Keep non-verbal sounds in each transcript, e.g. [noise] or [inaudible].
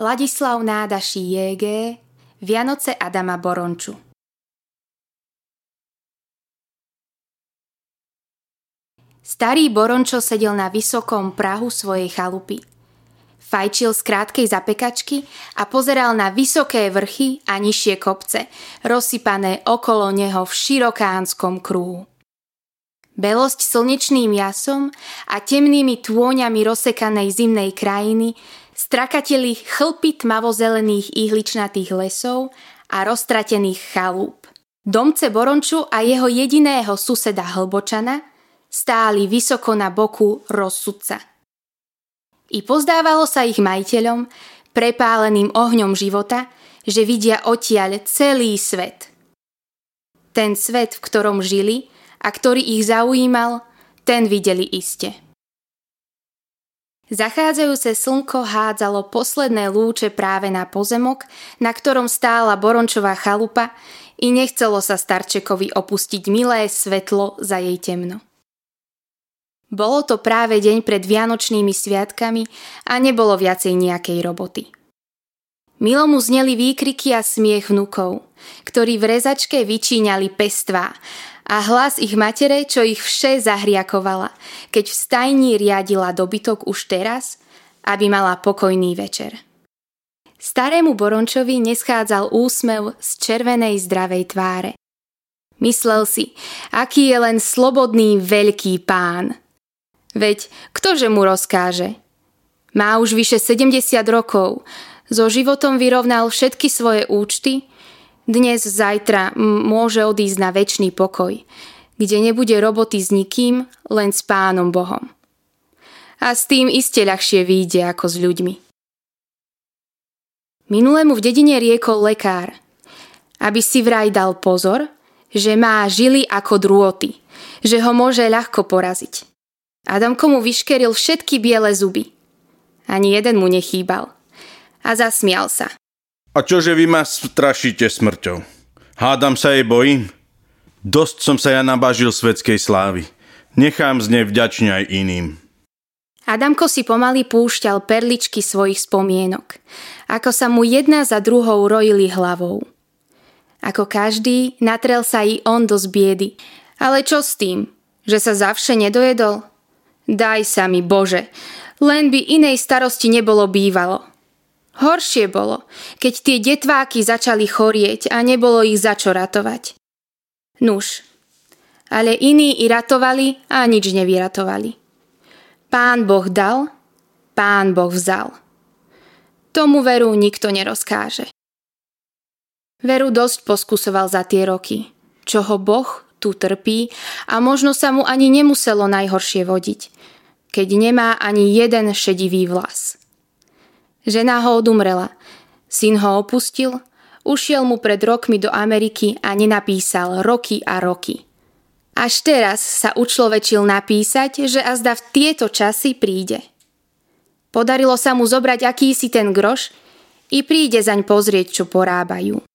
Ladislav Nádaší JG Vianoce Adama Boronču Starý Borončo sedel na vysokom prahu svojej chalupy. Fajčil z krátkej zapekačky a pozeral na vysoké vrchy a nižšie kopce, rozsypané okolo neho v širokánskom kruhu. Belosť slnečným jasom a temnými tôňami rozsekanej zimnej krajiny strakateli chlpy tmavozelených ihličnatých lesov a roztratených chalúp. Domce Boronču a jeho jediného suseda Hlbočana stáli vysoko na boku rozsudca – i pozdávalo sa ich majiteľom, prepáleným ohňom života, že vidia odtiaľ celý svet. Ten svet, v ktorom žili a ktorý ich zaujímal, ten videli iste. Zachádzajúce slnko hádzalo posledné lúče práve na pozemok, na ktorom stála Borončová chalupa i nechcelo sa starčekovi opustiť milé svetlo za jej temno. Bolo to práve deň pred Vianočnými sviatkami a nebolo viacej nejakej roboty. Milo mu zneli výkriky a smiech vnukov, ktorí v rezačke vyčíňali pestvá a hlas ich matere, čo ich vše zahriakovala, keď v stajni riadila dobytok už teraz, aby mala pokojný večer. Starému Borončovi neschádzal úsmev z červenej zdravej tváre. Myslel si, aký je len slobodný veľký pán – Veď ktože mu rozkáže? Má už vyše 70 rokov, so životom vyrovnal všetky svoje účty, dnes, zajtra môže odísť na väčší pokoj, kde nebude roboty s nikým, len s Pánom Bohom. A s tým iste ľahšie vyjde ako s ľuďmi. Minulému v dedine riekol lekár, aby si vraj dal pozor, že má žily ako drôty, že ho môže ľahko poraziť. Adamko mu vyškeril všetky biele zuby. Ani jeden mu nechýbal. A zasmial sa. A čože vy ma strašíte smrťou? Hádam sa jej bojím? Dosť som sa ja nabažil svetskej slávy. Nechám z nej vďačne aj iným. Adamko si pomaly púšťal perličky svojich spomienok, ako sa mu jedna za druhou rojili hlavou. Ako každý, natrel sa i on do zbiedy. Ale čo s tým? Že sa zavše nedojedol? Daj sa mi, Bože, len by inej starosti nebolo bývalo. Horšie bolo, keď tie detváky začali chorieť a nebolo ich za čo ratovať. Nuž, ale iní i ratovali a nič nevyratovali. Pán Boh dal, pán Boh vzal. Tomu veru nikto nerozkáže. Veru dosť poskusoval za tie roky, čo Boh tu trpí a možno sa mu ani nemuselo najhoršie vodiť, keď nemá ani jeden šedivý vlas. Žena ho odumrela, syn ho opustil, ušiel mu pred rokmi do Ameriky a nenapísal roky a roky. Až teraz sa učlovečil napísať, že azda v tieto časy príde. Podarilo sa mu zobrať akýsi ten groš i príde zaň pozrieť, čo porábajú.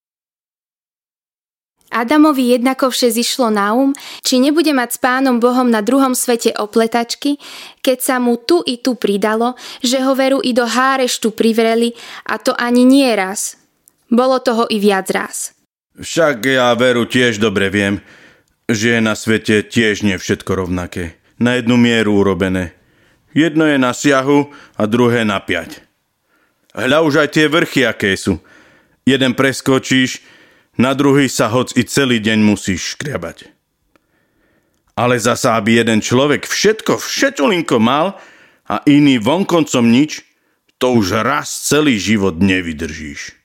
Adamovi jednakovše zišlo na um, či nebude mať s pánom Bohom na druhom svete opletačky, keď sa mu tu i tu pridalo, že ho veru i do háreštu privreli a to ani nie raz. Bolo toho i viac raz. Však ja veru tiež dobre viem, že je na svete tiež nie všetko rovnaké. Na jednu mieru urobené. Jedno je na siahu a druhé na piať. Hľa už aj tie vrchy, aké sú. Jeden preskočíš, na druhý sa hoc i celý deň musíš škriabať. Ale zasa, aby jeden človek všetko, všetolinko mal a iný vonkoncom nič, to už raz celý život nevydržíš.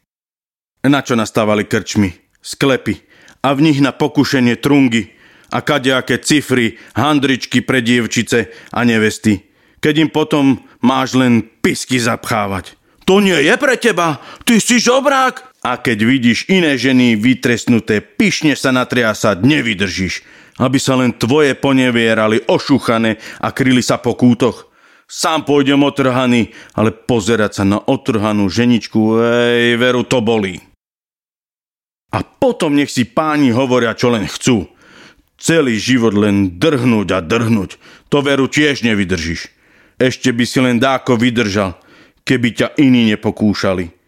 Na čo nastávali krčmy, sklepy a v nich na pokušenie trungy a kadejaké cifry, handričky pre dievčice a nevesty, keď im potom máš len pisky zapchávať. To nie je pre teba, ty si žobrák, a keď vidíš iné ženy vytresnuté, pyšne sa natriasať, nevydržíš, aby sa len tvoje ponevierali ošúchané a kryli sa po kútoch. Sám pôjdem otrhaný, ale pozerať sa na otrhanú ženičku, ej, veru, to bolí. A potom nech si páni hovoria, čo len chcú. Celý život len drhnúť a drhnúť, to veru tiež nevydržíš. Ešte by si len dáko vydržal, keby ťa iní nepokúšali.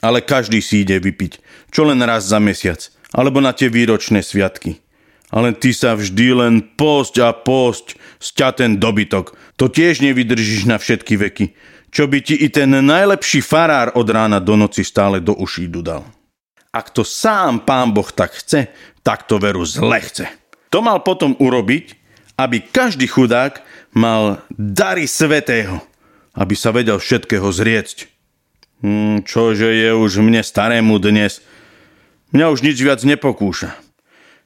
Ale každý si ide vypiť, čo len raz za mesiac, alebo na tie výročné sviatky. Ale ty sa vždy len posť a posť, sťa ten dobytok. To tiež nevydržíš na všetky veky. Čo by ti i ten najlepší farár od rána do noci stále do uší dudal. Ak to sám pán Boh tak chce, tak to veru zle chce. To mal potom urobiť, aby každý chudák mal dary svetého, aby sa vedel všetkého zriecť. Hmm, čože je už mne starému dnes. Mňa už nič viac nepokúša.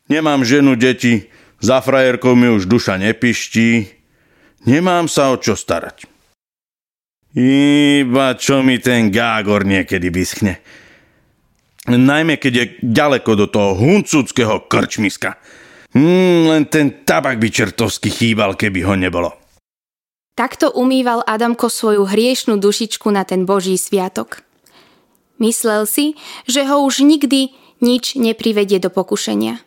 Nemám ženu, deti, za frajerkou mi už duša nepiští. Nemám sa o čo starať. Iba čo mi ten Gágor niekedy vyschne. Najmä keď je ďaleko do toho huncúckého krčmiska. Hmm, len ten tabak by čertovsky chýbal, keby ho nebolo. Takto umýval Adamko svoju hriešnú dušičku na ten Boží sviatok. Myslel si, že ho už nikdy nič neprivedie do pokušenia.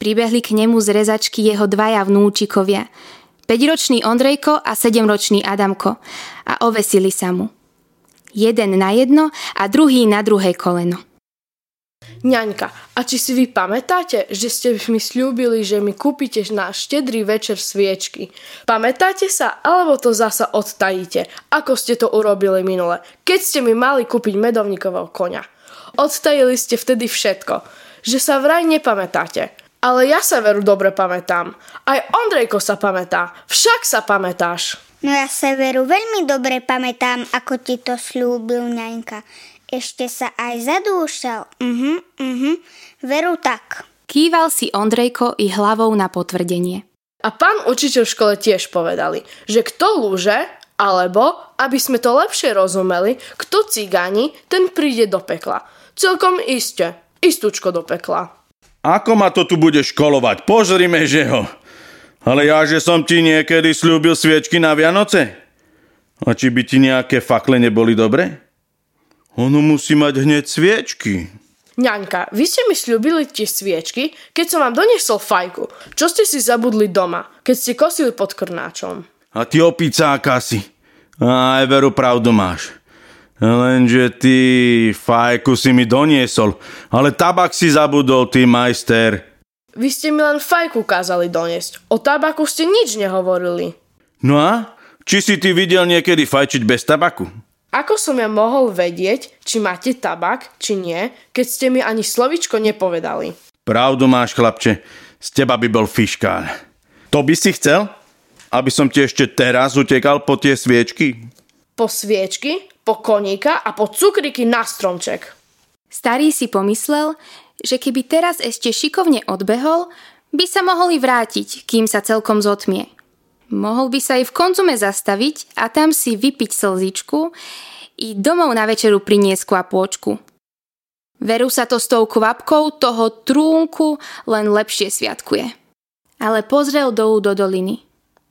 Pribehli k nemu z rezačky jeho dvaja vnúčikovia, 5-ročný Ondrejko a 7-ročný Adamko a ovesili sa mu. Jeden na jedno a druhý na druhé koleno. Ňaňka, a či si vy pamätáte, že ste mi slúbili, že mi kúpite na štedrý večer sviečky? Pamätáte sa, alebo to zasa odtajíte, ako ste to urobili minule, keď ste mi mali kúpiť medovníkového konia? Odtajili ste vtedy všetko, že sa vraj nepamätáte. Ale ja sa veru dobre pamätám. Aj Ondrejko sa pamätá. Však sa pamätáš. No ja sa veru veľmi dobre pamätám, ako ti to slúbil, ňaňka. Ešte sa aj zadúšal. Mhm, mhm, veru tak. Kýval si Ondrejko i hlavou na potvrdenie. A pán učiteľ v škole tiež povedali, že kto lúže, alebo, aby sme to lepšie rozumeli, kto cigáni, ten príde do pekla. Celkom iste, istúčko do pekla. Ako ma to tu bude školovať? Pozrime, že ho. Ale ja, že som ti niekedy slúbil sviečky na Vianoce? A či by ti nejaké fakle neboli dobre? Ono musí mať hneď sviečky. Ňaňka, vy ste mi slúbili tie sviečky, keď som vám doniesol fajku. Čo ste si zabudli doma, keď ste kosili pod krnáčom? A ty opicáka si. Aj veru pravdu máš. Lenže ty fajku si mi doniesol, ale tabak si zabudol, ty majster. Vy ste mi len fajku kázali doniesť. O tabaku ste nič nehovorili. No a? Či si ty videl niekedy fajčiť bez tabaku? Ako som ja mohol vedieť, či máte tabak, či nie, keď ste mi ani slovičko nepovedali? Pravdu máš, chlapče. Z teba by bol fiškál. To by si chcel? Aby som ti ešte teraz utekal po tie sviečky? Po sviečky, po koníka a po cukriky na stromček. Starý si pomyslel, že keby teraz ešte šikovne odbehol, by sa mohli vrátiť, kým sa celkom zotmie. Mohol by sa aj v konzume zastaviť a tam si vypiť slzičku i domov na večeru priniesť kvapôčku. Veru sa to s tou kvapkou toho trúnku len lepšie sviatkuje. Ale pozrel dolu do doliny.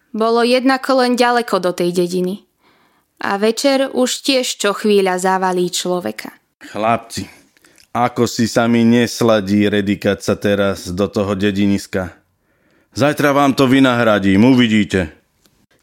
Bolo jednako len ďaleko do tej dediny. A večer už tiež čo chvíľa zavalí človeka. Chlapci, ako si sa nesladí redikať sa teraz do toho dediniska. Zajtra vám to vynahradím, uvidíte.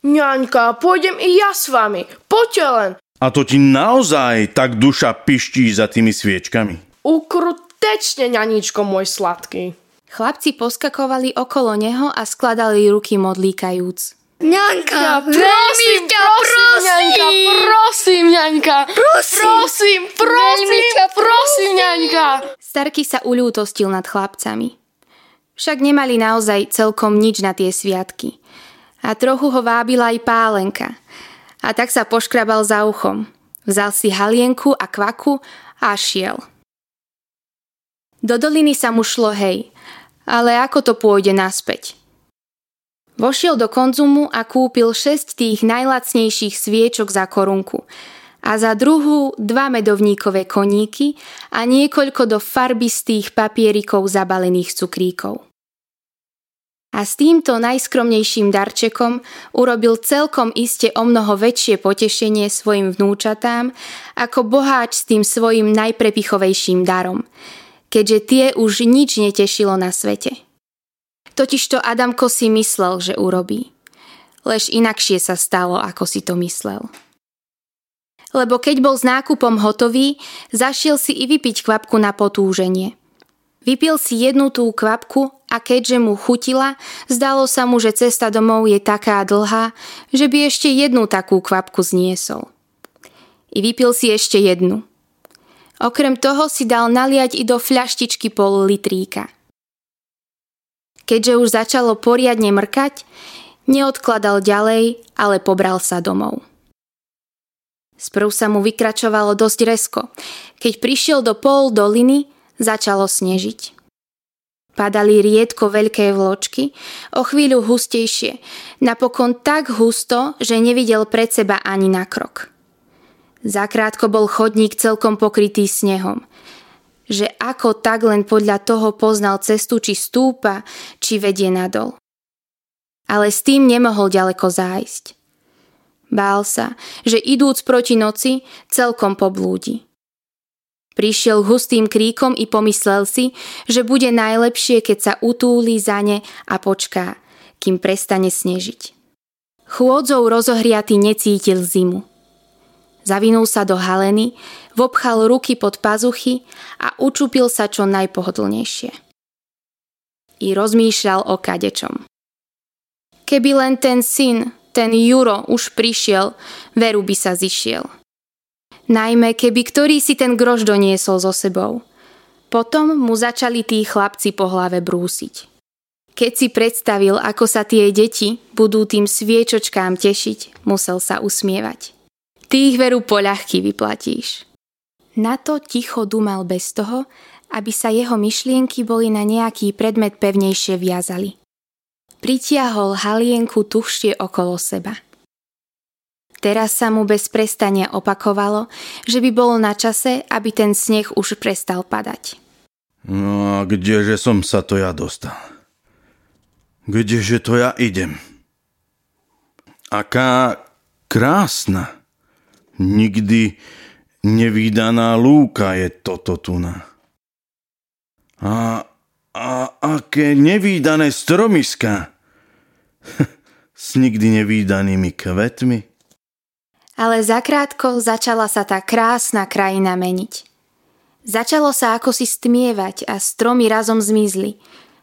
Ňaňka, pôjdem i ja s vami. Poďte len. A to ti naozaj tak duša piští za tými sviečkami? Ukrutečne, ňaničko môj sladký. Chlapci poskakovali okolo neho a skladali ruky modlíkajúc. Ňaňka, Prosím ťa, prosím, prosím, ňaňka. Prosím. Prosím, prosím, prosím, ňaňka. Starky sa uľútostil nad chlapcami. Však nemali naozaj celkom nič na tie sviatky. A trochu ho vábila aj pálenka. A tak sa poškrabal za uchom. Vzal si halienku a kvaku a šiel. Do doliny sa mu šlo hej, ale ako to pôjde naspäť? Vošiel do konzumu a kúpil 6 tých najlacnejších sviečok za korunku a za druhú dva medovníkové koníky a niekoľko do farbistých papierikov zabalených cukríkov. A s týmto najskromnejším darčekom urobil celkom iste o mnoho väčšie potešenie svojim vnúčatám ako boháč s tým svojim najprepichovejším darom, keďže tie už nič netešilo na svete. Totižto Adamko si myslel, že urobí. Lež inakšie sa stalo, ako si to myslel. lebo keď bol s nákupom hotový, zašiel si i vypiť kvapku na potúženie. Vypil si jednu tú kvapku a keďže mu chutila, zdalo sa mu, že cesta domov je taká dlhá, že by ešte jednu takú kvapku zniesol. I vypil si ešte jednu. Okrem toho si dal naliať i do fľaštičky pol litríka. Keďže už začalo poriadne mrkať, neodkladal ďalej, ale pobral sa domov. Sprv sa mu vykračovalo dosť resko. Keď prišiel do pol doliny, začalo snežiť. Padali riedko veľké vločky, o chvíľu hustejšie, napokon tak husto, že nevidel pred seba ani na krok. Zakrátko bol chodník celkom pokrytý snehom. Že ako tak len podľa toho poznal cestu, či stúpa, či vedie nadol. Ale s tým nemohol ďaleko zájsť. Bál sa, že idúc proti noci, celkom poblúdi. Prišiel hustým kríkom i pomyslel si, že bude najlepšie, keď sa utúli za ne a počká, kým prestane snežiť. Chôdzou rozohriaty necítil zimu. Zavinul sa do haleny, vobchal ruky pod pazuchy a učupil sa čo najpohodlnejšie. I rozmýšľal o kadečom. Keby len ten syn, ten Juro už prišiel, veru by sa zišiel. Najmä keby ktorý si ten grož doniesol so sebou. Potom mu začali tí chlapci po hlave brúsiť. Keď si predstavil, ako sa tie deti budú tým sviečočkám tešiť, musel sa usmievať. Tých veru poľahky vyplatíš. Na to ticho dumal bez toho, aby sa jeho myšlienky boli na nejaký predmet pevnejšie viazali. Pritiahol halienku tuhšie okolo seba. Teraz sa mu bez prestania opakovalo, že by bolo na čase, aby ten sneh už prestal padať. No a kdeže som sa to ja dostal? Kdeže to ja idem? Aká krásna, nikdy nevýdaná lúka je toto tuna. A, a aké nevýdané stromiska s nikdy nevýdanými kvetmi. Ale zakrátko začala sa tá krásna krajina meniť. Začalo sa ako si stmievať a stromy razom zmizli.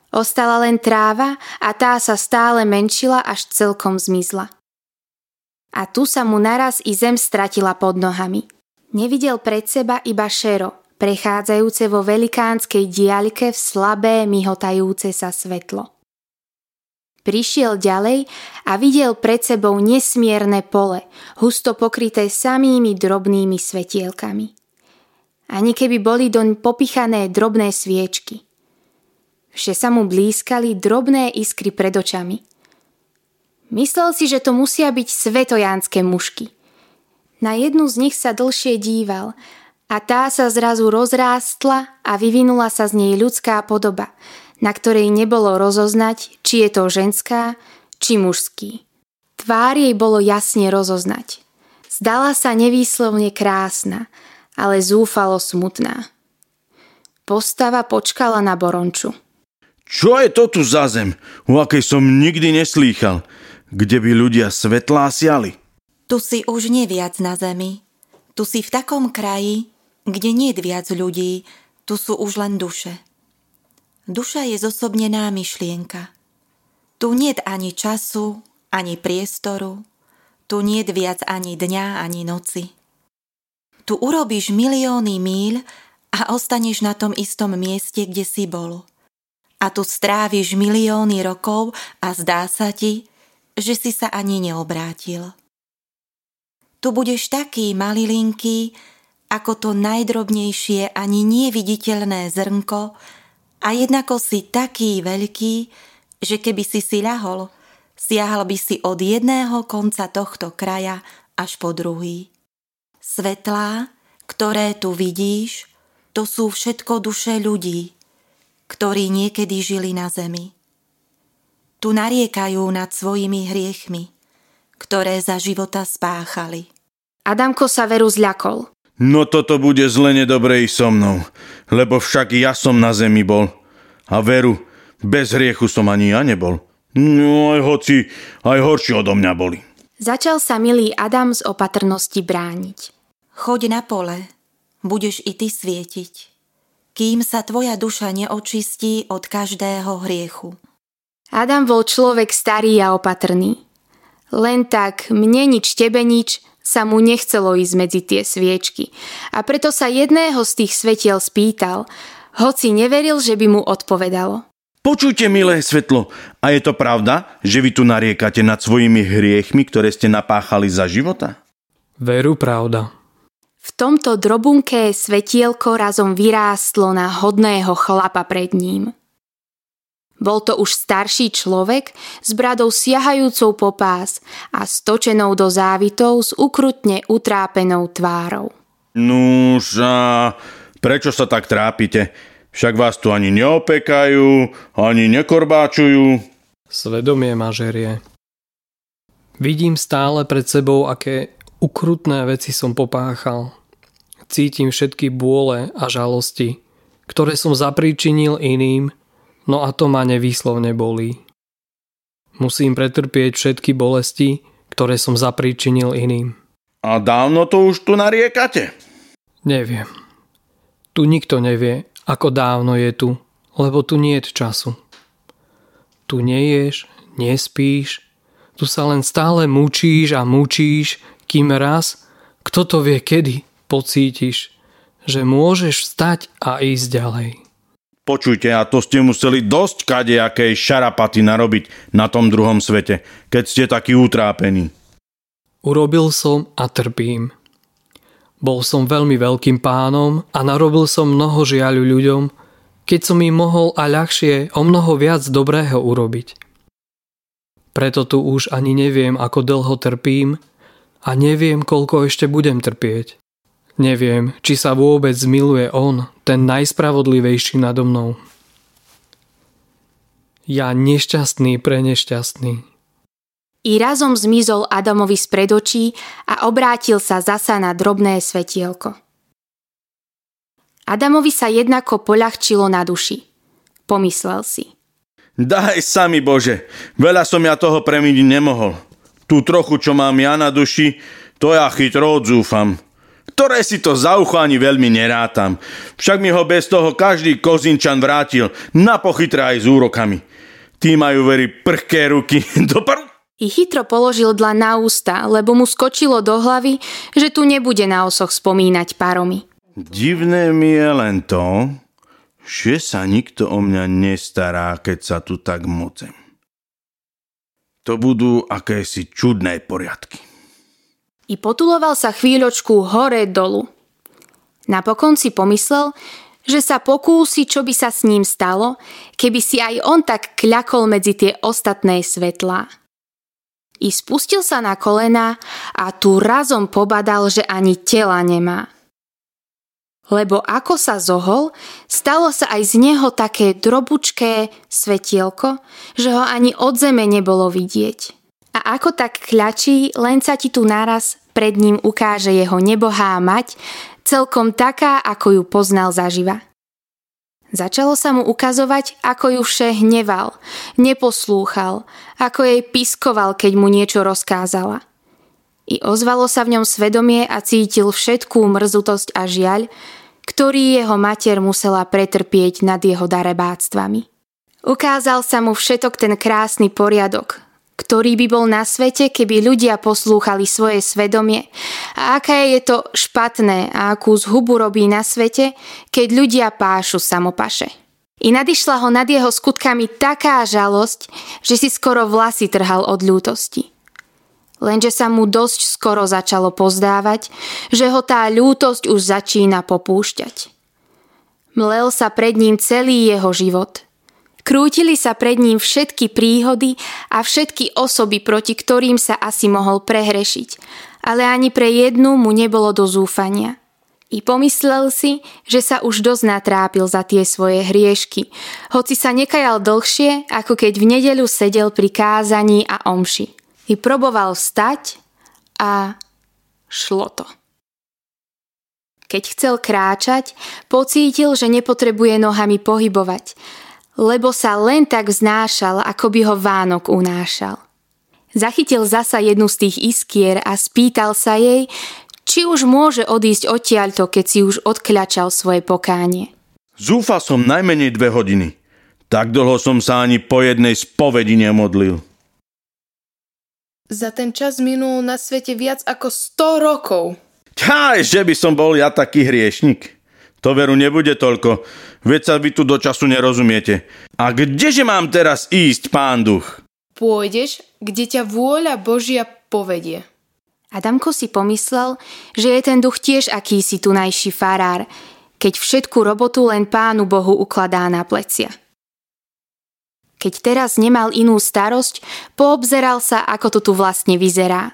Ostala len tráva a tá sa stále menšila až celkom zmizla. A tu sa mu naraz i zem stratila pod nohami. Nevidel pred seba iba šero, prechádzajúce vo velikánskej diaľke v slabé, myhotajúce sa svetlo. Prišiel ďalej a videl pred sebou nesmierne pole, husto pokryté samými drobnými svetielkami. Ani keby boli doň popichané drobné sviečky. Vše sa mu blískali drobné iskry pred očami. Myslel si, že to musia byť svetojánske mušky. Na jednu z nich sa dlhšie díval a tá sa zrazu rozrástla a vyvinula sa z nej ľudská podoba – na ktorej nebolo rozoznať, či je to ženská, či mužský. Tvár jej bolo jasne rozoznať. Zdala sa nevýslovne krásna, ale zúfalo smutná. Postava počkala na Boronču. Čo je to tu za zem, o akej som nikdy neslýchal, kde by ľudia svetlá siali? Tu si už neviac na zemi. Tu si v takom kraji, kde nie je viac ľudí, tu sú už len duše. Duša je zosobnená myšlienka. Tu niet ani času, ani priestoru, tu niet viac ani dňa, ani noci. Tu urobíš milióny míľ a ostaneš na tom istom mieste, kde si bol. A tu stráviš milióny rokov a zdá sa ti, že si sa ani neobrátil. Tu budeš taký malilinký, ako to najdrobnejšie ani neviditeľné zrnko, a jednako si taký veľký, že keby si si ľahol, siahal by si od jedného konca tohto kraja až po druhý. Svetlá, ktoré tu vidíš, to sú všetko duše ľudí, ktorí niekedy žili na zemi. Tu nariekajú nad svojimi hriechmi, ktoré za života spáchali. Adamko sa veru zľakol. No toto bude zle nedobre i so mnou, lebo však ja som na zemi bol. A veru, bez hriechu som ani ja nebol. No aj hoci, aj horšie odo mňa boli. Začal sa milý Adam z opatrnosti brániť. Choď na pole, budeš i ty svietiť, kým sa tvoja duša neočistí od každého hriechu. Adam bol človek starý a opatrný. Len tak mne nič, tebe nič sa mu nechcelo ísť medzi tie sviečky a preto sa jedného z tých svetiel spýtal, hoci neveril, že by mu odpovedalo. Počujte, milé svetlo, a je to pravda, že vy tu nariekate nad svojimi hriechmi, ktoré ste napáchali za života? Veru pravda. V tomto drobunké svetielko razom vyrástlo na hodného chlapa pred ním. Bol to už starší človek s bradou siahajúcou po pás a stočenou do závitov s ukrutne utrápenou tvárou. Nuž a prečo sa tak trápite? Však vás tu ani neopekajú, ani nekorbáčujú. Svedomie ma žerie. Vidím stále pred sebou, aké ukrutné veci som popáchal. Cítim všetky bôle a žalosti, ktoré som zapríčinil iným, no a to ma nevýslovne bolí. Musím pretrpieť všetky bolesti, ktoré som zapríčinil iným. A dávno to už tu nariekate? Neviem. Tu nikto nevie, ako dávno je tu, lebo tu nie je času. Tu neješ, nespíš, tu sa len stále mučíš a mučíš, kým raz, kto to vie kedy, pocítiš, že môžeš vstať a ísť ďalej. Počujte, a to ste museli dosť kadejakej šarapaty narobiť na tom druhom svete, keď ste takí utrápení. Urobil som a trpím. Bol som veľmi veľkým pánom a narobil som mnoho žiaľu ľuďom, keď som im mohol a ľahšie o mnoho viac dobrého urobiť. Preto tu už ani neviem, ako dlho trpím a neviem, koľko ešte budem trpieť. Neviem, či sa vôbec zmiluje on, ten najspravodlivejší nado mnou. Ja nešťastný pre nešťastný. I razom zmizol Adamovi z predočí a obrátil sa zasa na drobné svetielko. Adamovi sa jednako poľahčilo na duši. Pomyslel si. Daj sami Bože, veľa som ja toho premiť nemohol. Tú trochu, čo mám ja na duši, to ja chytro odzúfam. Ktoré si to za ucho ani veľmi nerátam. Však mi ho bez toho každý kozinčan vrátil, na pochytre aj s úrokami. Tí majú veri prhké ruky. [laughs] Do pr- I chytro položil dla na ústa, lebo mu skočilo do hlavy, že tu nebude na osoch spomínať paromy. Divné mi je len to, že sa nikto o mňa nestará, keď sa tu tak mocem. To budú akési čudné poriadky. I potuloval sa chvíľočku hore dolu. Napokon si pomyslel, že sa pokúsi, čo by sa s ním stalo, keby si aj on tak kľakol medzi tie ostatné svetlá. I spustil sa na kolena a tu razom pobadal, že ani tela nemá. Lebo ako sa zohol, stalo sa aj z neho také drobučké svetielko, že ho ani od zeme nebolo vidieť. A ako tak kľačí, len sa ti tu naraz pred ním ukáže jeho nebohá mať, celkom taká, ako ju poznal zaživa. Začalo sa mu ukazovať, ako ju vše hneval, neposlúchal, ako jej piskoval, keď mu niečo rozkázala – i ozvalo sa v ňom svedomie a cítil všetkú mrzutosť a žiaľ, ktorý jeho mater musela pretrpieť nad jeho darebáctvami. Ukázal sa mu všetok ten krásny poriadok, ktorý by bol na svete, keby ľudia poslúchali svoje svedomie a aké je to špatné a akú zhubu robí na svete, keď ľudia pášu samopaše. I nadišla ho nad jeho skutkami taká žalosť, že si skoro vlasy trhal od ľútosti lenže sa mu dosť skoro začalo pozdávať, že ho tá ľútosť už začína popúšťať. Mlel sa pred ním celý jeho život. Krútili sa pred ním všetky príhody a všetky osoby, proti ktorým sa asi mohol prehrešiť, ale ani pre jednu mu nebolo do zúfania. I pomyslel si, že sa už dosť natrápil za tie svoje hriešky, hoci sa nekajal dlhšie, ako keď v nedeľu sedel pri kázaní a omši. I proboval vstať a šlo to. Keď chcel kráčať, pocítil, že nepotrebuje nohami pohybovať, lebo sa len tak vznášal, ako by ho Vánok unášal. Zachytil zasa jednu z tých iskier a spýtal sa jej, či už môže odísť odtiaľto, keď si už odkľačal svoje pokánie. Zúfal som najmenej dve hodiny. Tak dlho som sa ani po jednej spovedi nemodlil. Za ten čas minul na svete viac ako 100 rokov. Aj, že by som bol ja taký hriešnik. To veru nebude toľko, veď sa vy tu do času nerozumiete. A kdeže mám teraz ísť, pán duch? Pôjdeš, kde ťa vôľa Božia povedie. Adamko si pomyslel, že je ten duch tiež akýsi tunajší farár, keď všetku robotu len pánu Bohu ukladá na plecia. Keď teraz nemal inú starosť, poobzeral sa, ako to tu vlastne vyzerá.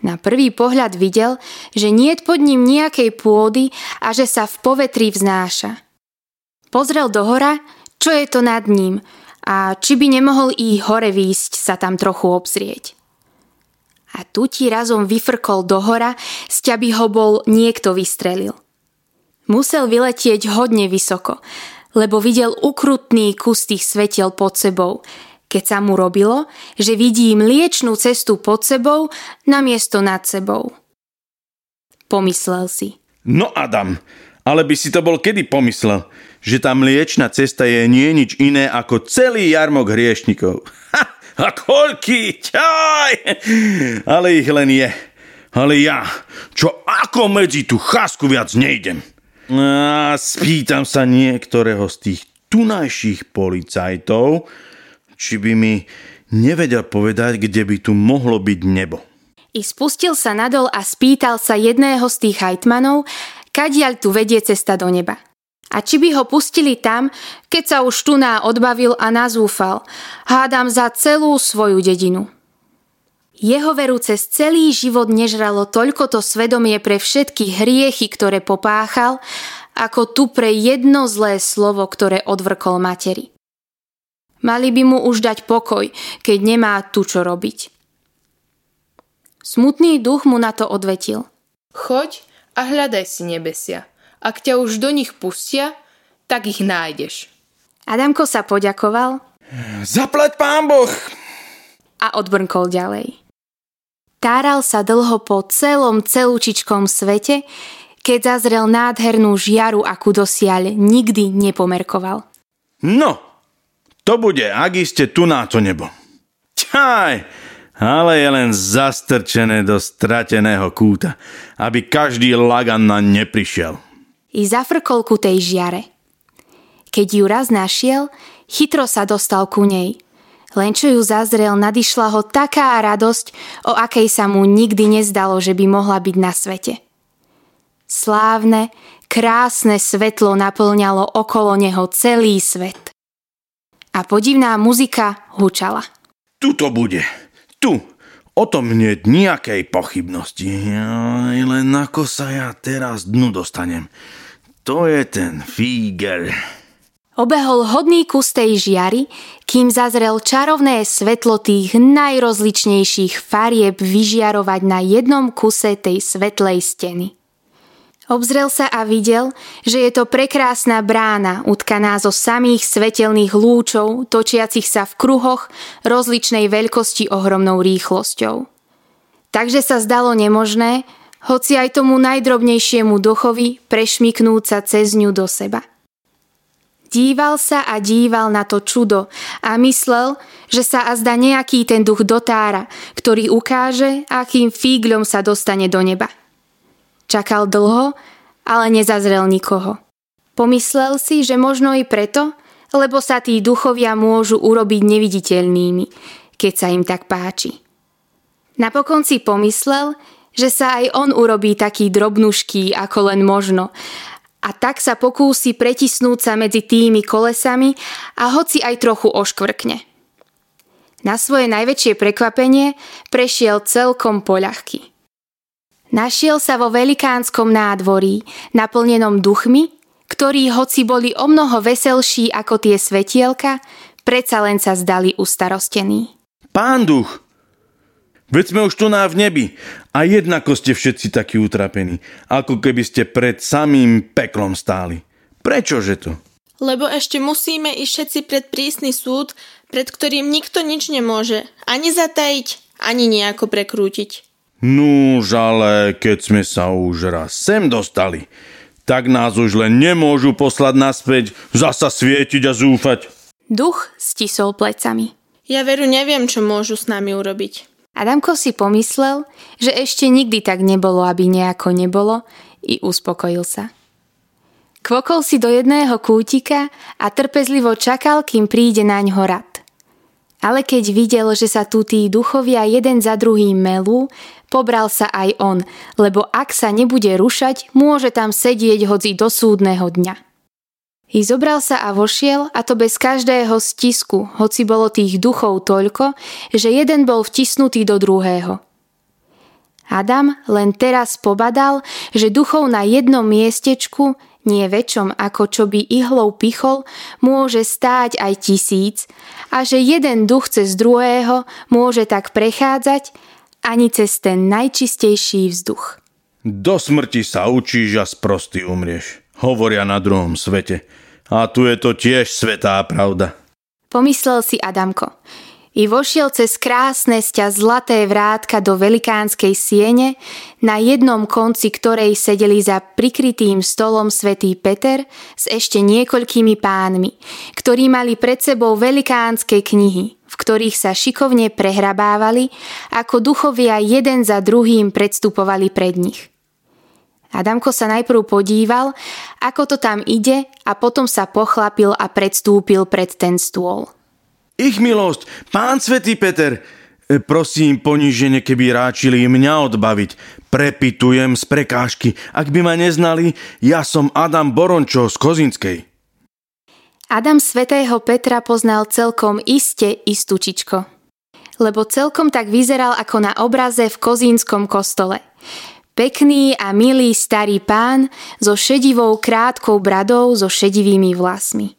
Na prvý pohľad videl, že nie je pod ním nejakej pôdy a že sa v povetrí vznáša. Pozrel do hora, čo je to nad ním a či by nemohol i hore výjsť sa tam trochu obzrieť a tu ti razom vyfrkol do hora, z by ho bol niekto vystrelil. Musel vyletieť hodne vysoko, lebo videl ukrutný kus tých svetiel pod sebou, keď sa mu robilo, že vidí mliečnú cestu pod sebou namiesto nad sebou. Pomyslel si. No Adam, ale by si to bol kedy pomyslel, že tá mliečna cesta je nie nič iné ako celý jarmok hriešnikov. Ha! A koľký? Ťaj! Ale ich len je. Ale ja, čo ako medzi tú chásku viac nejdem. A spýtam sa niektorého z tých tunajších policajtov, či by mi nevedel povedať, kde by tu mohlo byť nebo. I spustil sa nadol a spýtal sa jedného z tých hajtmanov, kadiaľ tu vedie cesta do neba. A či by ho pustili tam, keď sa už tuná odbavil a nazúfal, hádam za celú svoju dedinu. Jeho veru cez celý život nežralo toľko to svedomie pre všetky hriechy, ktoré popáchal, ako tu pre jedno zlé slovo, ktoré odvrkol materi. Mali by mu už dať pokoj, keď nemá tu čo robiť. Smutný duch mu na to odvetil. Choď a hľadaj si nebesia. Ak ťa už do nich pustia, tak ich nájdeš. Adamko sa poďakoval. Zaplať pán Boh! A odbrnkol ďalej. Táral sa dlho po celom celúčičkom svete, keď zazrel nádhernú žiaru, akú dosiaľ nikdy nepomerkoval. No, to bude, ak iste tu na to nebo. Ťaj, ale je len zastrčené do strateného kúta, aby každý lagan na neprišiel i zafrkol ku tej žiare. Keď ju raz našiel, chytro sa dostal ku nej. Len čo ju zazrel, nadišla ho taká radosť, o akej sa mu nikdy nezdalo, že by mohla byť na svete. Slávne, krásne svetlo naplňalo okolo neho celý svet. A podivná muzika hučala. Tu to bude. Tu. O tom nie nejakej pochybnosti. Ja, len ako sa ja teraz dnu dostanem. To je ten fígel. Obehol hodný kus tej žiary, kým zazrel čarovné svetlo tých najrozličnejších farieb vyžiarovať na jednom kuse tej svetlej steny. Obzrel sa a videl, že je to prekrásna brána, utkaná zo samých svetelných lúčov, točiacich sa v kruhoch rozličnej veľkosti ohromnou rýchlosťou. Takže sa zdalo nemožné, hoci aj tomu najdrobnejšiemu duchovi prešmiknúť sa cez ňu do seba. Díval sa a díval na to čudo a myslel, že sa azda nejaký ten duch dotára, ktorý ukáže, akým fígľom sa dostane do neba. Čakal dlho, ale nezazrel nikoho. Pomyslel si, že možno i preto, lebo sa tí duchovia môžu urobiť neviditeľnými, keď sa im tak páči. Napokon si pomyslel, že sa aj on urobí taký drobnušký, ako len možno. A tak sa pokúsi pretisnúť sa medzi tými kolesami a hoci aj trochu oškvrkne. Na svoje najväčšie prekvapenie prešiel celkom poľahky. Našiel sa vo velikánskom nádvorí, naplnenom duchmi, ktorí hoci boli o mnoho veselší ako tie svetielka, predsa len sa zdali ustarostení. Pán duch, Veď sme už tu na v nebi a jednako ste všetci takí utrapení, ako keby ste pred samým peklom stáli. Prečože to? Lebo ešte musíme ísť všetci pred prísny súd, pred ktorým nikto nič nemôže ani zatajiť, ani nejako prekrútiť. Núž, ale keď sme sa už raz sem dostali, tak nás už len nemôžu poslať naspäť, zasa svietiť a zúfať. Duch stisol plecami. Ja veru neviem, čo môžu s nami urobiť. Adamko si pomyslel, že ešte nikdy tak nebolo, aby nejako nebolo, i uspokojil sa. Kvokol si do jedného kútika a trpezlivo čakal, kým príde naň rad. Ale keď videl, že sa tu tí duchovia jeden za druhým melú, pobral sa aj on, lebo ak sa nebude rušať, môže tam sedieť hoci do súdneho dňa. I zobral sa a vošiel, a to bez každého stisku, hoci bolo tých duchov toľko, že jeden bol vtisnutý do druhého. Adam len teraz pobadal, že duchov na jednom miestečku nie väčšom ako čo by ihlou pichol, môže stáť aj tisíc a že jeden duch cez druhého môže tak prechádzať ani cez ten najčistejší vzduch. Do smrti sa učíš a sprostý umrieš, hovoria na druhom svete. A tu je to tiež svetá pravda. Pomyslel si Adamko i vošiel cez krásne sťa zlaté vrátka do velikánskej siene, na jednom konci ktorej sedeli za prikrytým stolom svätý Peter s ešte niekoľkými pánmi, ktorí mali pred sebou velikánske knihy, v ktorých sa šikovne prehrabávali, ako duchovia jeden za druhým predstupovali pred nich. Adamko sa najprv podíval, ako to tam ide a potom sa pochlapil a predstúpil pred ten stôl. Ich milosť, pán svätý Peter, e, prosím ponížene, keby ráčili mňa odbaviť. Prepitujem z prekážky. Ak by ma neznali, ja som Adam Borončo z Kozinskej. Adam svätého Petra poznal celkom iste istučičko. Lebo celkom tak vyzeral ako na obraze v Kozínskom kostole. Pekný a milý starý pán so šedivou krátkou bradou so šedivými vlasmi.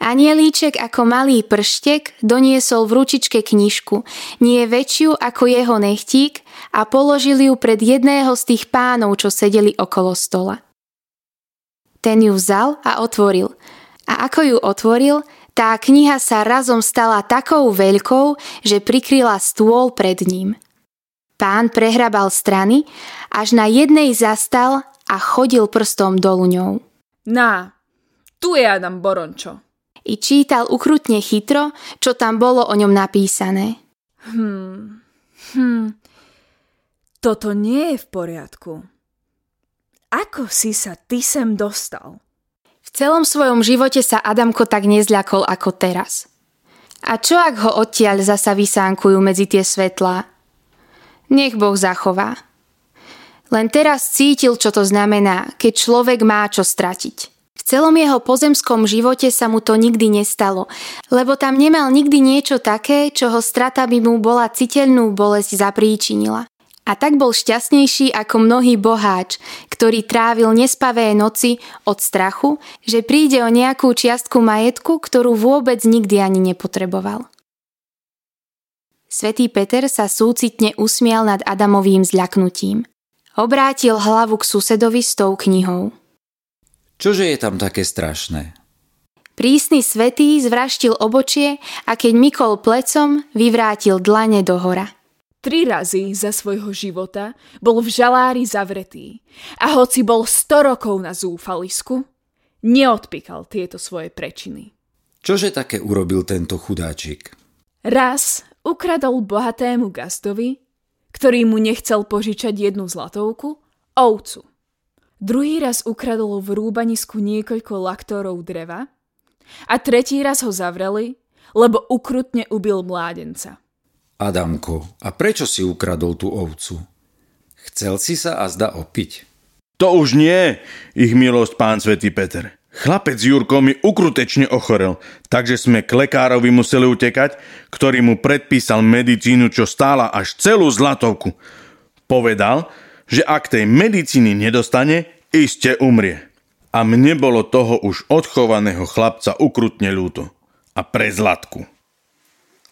Anielíček ako malý prštek doniesol v ručičke knižku, nie väčšiu ako jeho nechtík a položil ju pred jedného z tých pánov, čo sedeli okolo stola. Ten ju vzal a otvoril. A ako ju otvoril, tá kniha sa razom stala takou veľkou, že prikryla stôl pred ním. Pán prehrabal strany, až na jednej zastal a chodil prstom dolu ňou. Na, tu je Adam Borončo i čítal ukrutne chytro, čo tam bolo o ňom napísané. Hmm, hmm, toto nie je v poriadku. Ako si sa ty sem dostal? V celom svojom živote sa Adamko tak nezľakol ako teraz. A čo ak ho odtiaľ zasa vysánkujú medzi tie svetlá? Nech Boh zachová. Len teraz cítil, čo to znamená, keď človek má čo stratiť. V celom jeho pozemskom živote sa mu to nikdy nestalo, lebo tam nemal nikdy niečo také, čoho strata by mu bola citeľnú bolesť zapríčinila. A tak bol šťastnejší ako mnohý boháč, ktorý trávil nespavé noci od strachu, že príde o nejakú čiastku majetku, ktorú vôbec nikdy ani nepotreboval. Svetý Peter sa súcitne usmial nad Adamovým zľaknutím. Obrátil hlavu k susedovi s tou knihou. Čože je tam také strašné? Prísny svetý zvraštil obočie a keď mykol plecom, vyvrátil dlane do hora. Tri razy za svojho života bol v žalári zavretý a hoci bol 100 rokov na zúfalisku, neodpíkal tieto svoje prečiny. Čože také urobil tento chudáčik? Raz ukradol bohatému gastovi, ktorý mu nechcel požičať jednu zlatovku, ovcu – Druhý raz ukradol v rúbanisku niekoľko laktórov dreva a tretí raz ho zavreli, lebo ukrutne ubil mládenca. Adamko, a prečo si ukradol tú ovcu? Chcel si sa a zda opiť? To už nie, ich milosť pán svätý Peter. Chlapec Jurko mi ukrutečne ochorel, takže sme k lekárovi museli utekať, ktorý mu predpísal medicínu, čo stála až celú zlatovku. Povedal, že ak tej medicíny nedostane, iste umrie. A mne bolo toho už odchovaného chlapca ukrutne ľúto. A pre zlatku.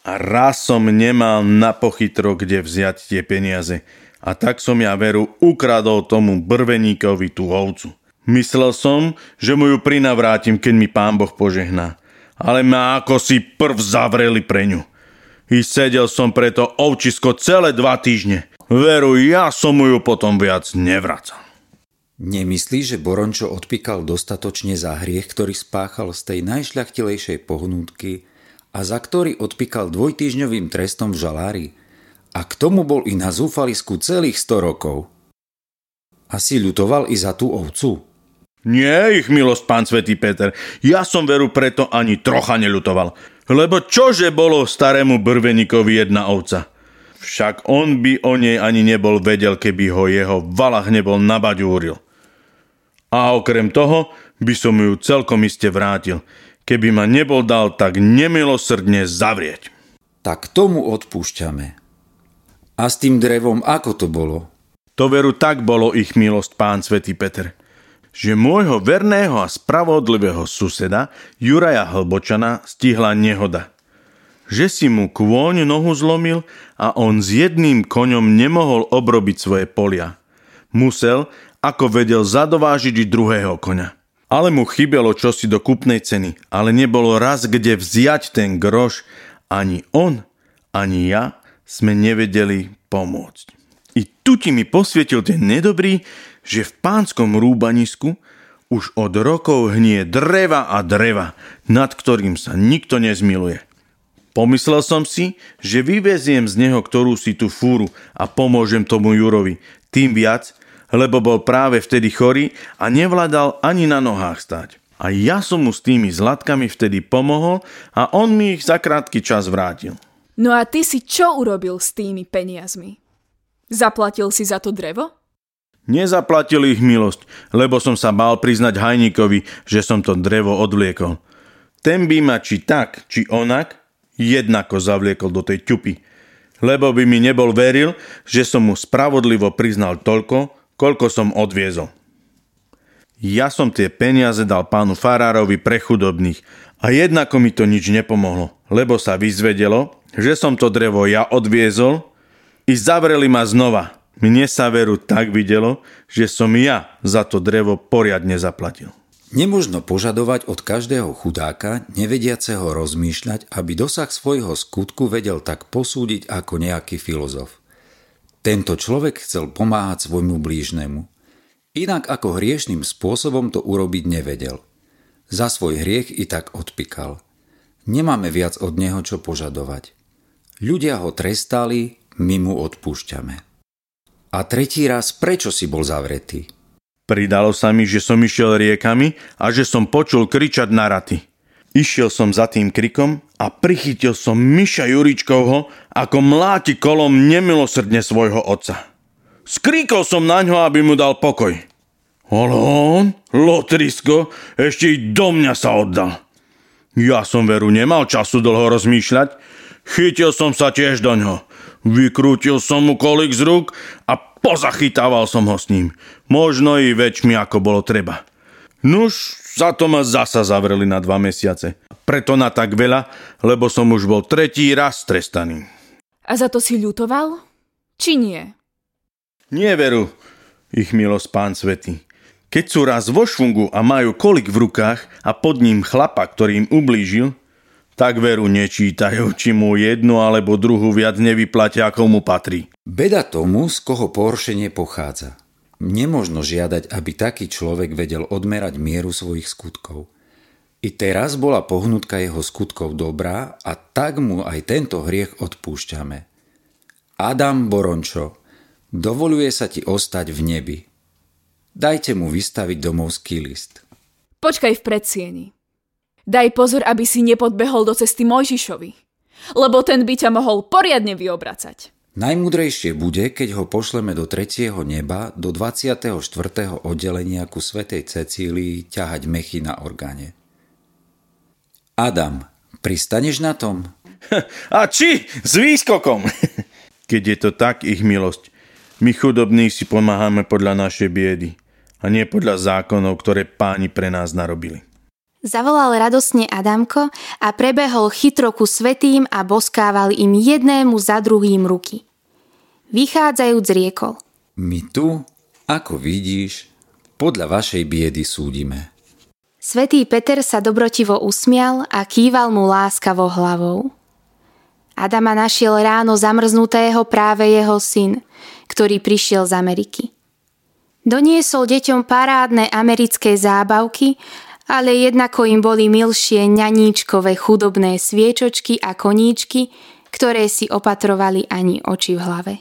A raz som nemal na pochytro, kde vziať tie peniaze. A tak som ja veru ukradol tomu brveníkovi tú ovcu. Myslel som, že mu ju prinavrátim, keď mi pán Boh požehná. Ale ma ako si prv zavreli pre ňu. I sedel som preto ovčisko celé dva týždne. Veru, ja som mu ju potom viac nevracal. Nemyslí, že Borončo odpíkal dostatočne za hriech, ktorý spáchal z tej najšľachtilejšej pohnútky a za ktorý odpíkal dvojtýžňovým trestom v žalári? A k tomu bol i na zúfalisku celých 100 rokov. Asi ľutoval i za tú ovcu. Nie, ich milosť, pán svätý Peter. Ja som veru preto ani trocha neľutoval. Lebo čože bolo starému brvenikovi jedna ovca? Však on by o nej ani nebol vedel, keby ho jeho valach nebol nabaďúril. A okrem toho by som ju celkom iste vrátil, keby ma nebol dal tak nemilosrdne zavrieť. Tak tomu odpúšťame. A s tým drevom ako to bolo? To veru tak bolo ich milosť, pán svätý Peter, že môjho verného a spravodlivého suseda Juraja Hlbočana stihla nehoda. Že si mu kôň nohu zlomil a on s jedným koňom nemohol obrobiť svoje polia. Musel, ako vedel zadovážiť druhého koňa. Ale mu chybelo čosi do kupnej ceny, ale nebolo raz kde vziať ten groš, ani on, ani ja sme nevedeli pomôcť. I tu ti mi posvietil ten nedobrý, že v pánskom rúbanisku už od rokov hnie dreva a dreva, nad ktorým sa nikto nezmiluje. Pomyslel som si, že vyveziem z neho ktorú si tú fúru a pomôžem tomu Jurovi. Tým viac, lebo bol práve vtedy chorý a nevládal ani na nohách stať. A ja som mu s tými zlatkami vtedy pomohol a on mi ich za krátky čas vrátil. No a ty si čo urobil s tými peniazmi? Zaplatil si za to drevo? Nezaplatil ich milosť, lebo som sa bál priznať hajníkovi, že som to drevo odvliekol. Ten by ma či tak, či onak, jednako zavliekol do tej ťupy, lebo by mi nebol veril, že som mu spravodlivo priznal toľko, koľko som odviezol. Ja som tie peniaze dal pánu Farárovi pre chudobných a jednako mi to nič nepomohlo, lebo sa vyzvedelo, že som to drevo ja odviezol i zavreli ma znova. Mne sa veru tak videlo, že som ja za to drevo poriadne zaplatil. Nemožno požadovať od každého chudáka, nevediaceho rozmýšľať, aby dosah svojho skutku vedel tak posúdiť ako nejaký filozof. Tento človek chcel pomáhať svojmu blížnemu. Inak ako hriešným spôsobom to urobiť nevedel. Za svoj hriech i tak odpikal. Nemáme viac od neho čo požadovať. Ľudia ho trestali, my mu odpúšťame. A tretí raz, prečo si bol zavretý? Pridalo sa mi, že som išiel riekami a že som počul kričať na raty. Išiel som za tým krikom a prichytil som Miša Juričkovho, ako mláti kolom nemilosrdne svojho otca. Skríkol som na ňo, aby mu dal pokoj. Ale on, Lotrisko, ešte i do mňa sa oddal. Ja som veru nemal času dlho rozmýšľať. Chytil som sa tiež do ňoho. Vykrútil som mu kolik z rúk a pozachytával som ho s ním. Možno i väčšmi, ako bolo treba. Nuž, za to ma zasa zavreli na dva mesiace. Preto na tak veľa, lebo som už bol tretí raz trestaný. A za to si ľutoval? Či nie? Nie veru, ich milosť pán svety. Keď sú raz vo švungu a majú kolik v rukách a pod ním chlapa, ktorý im ublížil, tak veru nečítajú, či mu jednu alebo druhú viac nevyplatia, ako mu patrí. Beda tomu, z koho poršenie pochádza. Nemožno žiadať, aby taký človek vedel odmerať mieru svojich skutkov. I teraz bola pohnutka jeho skutkov dobrá a tak mu aj tento hriech odpúšťame. Adam Borončo, dovoluje sa ti ostať v nebi. Dajte mu vystaviť domovský list. Počkaj v predsieni. Daj pozor, aby si nepodbehol do cesty Mojžišovi, lebo ten by ťa mohol poriadne vyobracať. Najmudrejšie bude, keď ho pošleme do tretieho neba, do 24. oddelenia ku svetej Cecílii ťahať mechy na orgáne. Adam, pristaneš na tom? [laughs] A či? S výskokom! [laughs] Keď je to tak, ich milosť, my chudobní si pomáhame podľa našej biedy a nie podľa zákonov, ktoré páni pre nás narobili. Zavolal radosne Adamko a prebehol chytro ku svetým a boskával im jednému za druhým ruky. Vychádzajúc riekol. My tu, ako vidíš, podľa vašej biedy súdime. Svetý Peter sa dobrotivo usmial a kýval mu láskavo hlavou. Adama našiel ráno zamrznutého práve jeho syn, ktorý prišiel z Ameriky. Doniesol deťom parádne americké zábavky, ale jednako im boli milšie ňaníčkové chudobné sviečočky a koníčky, ktoré si opatrovali ani oči v hlave.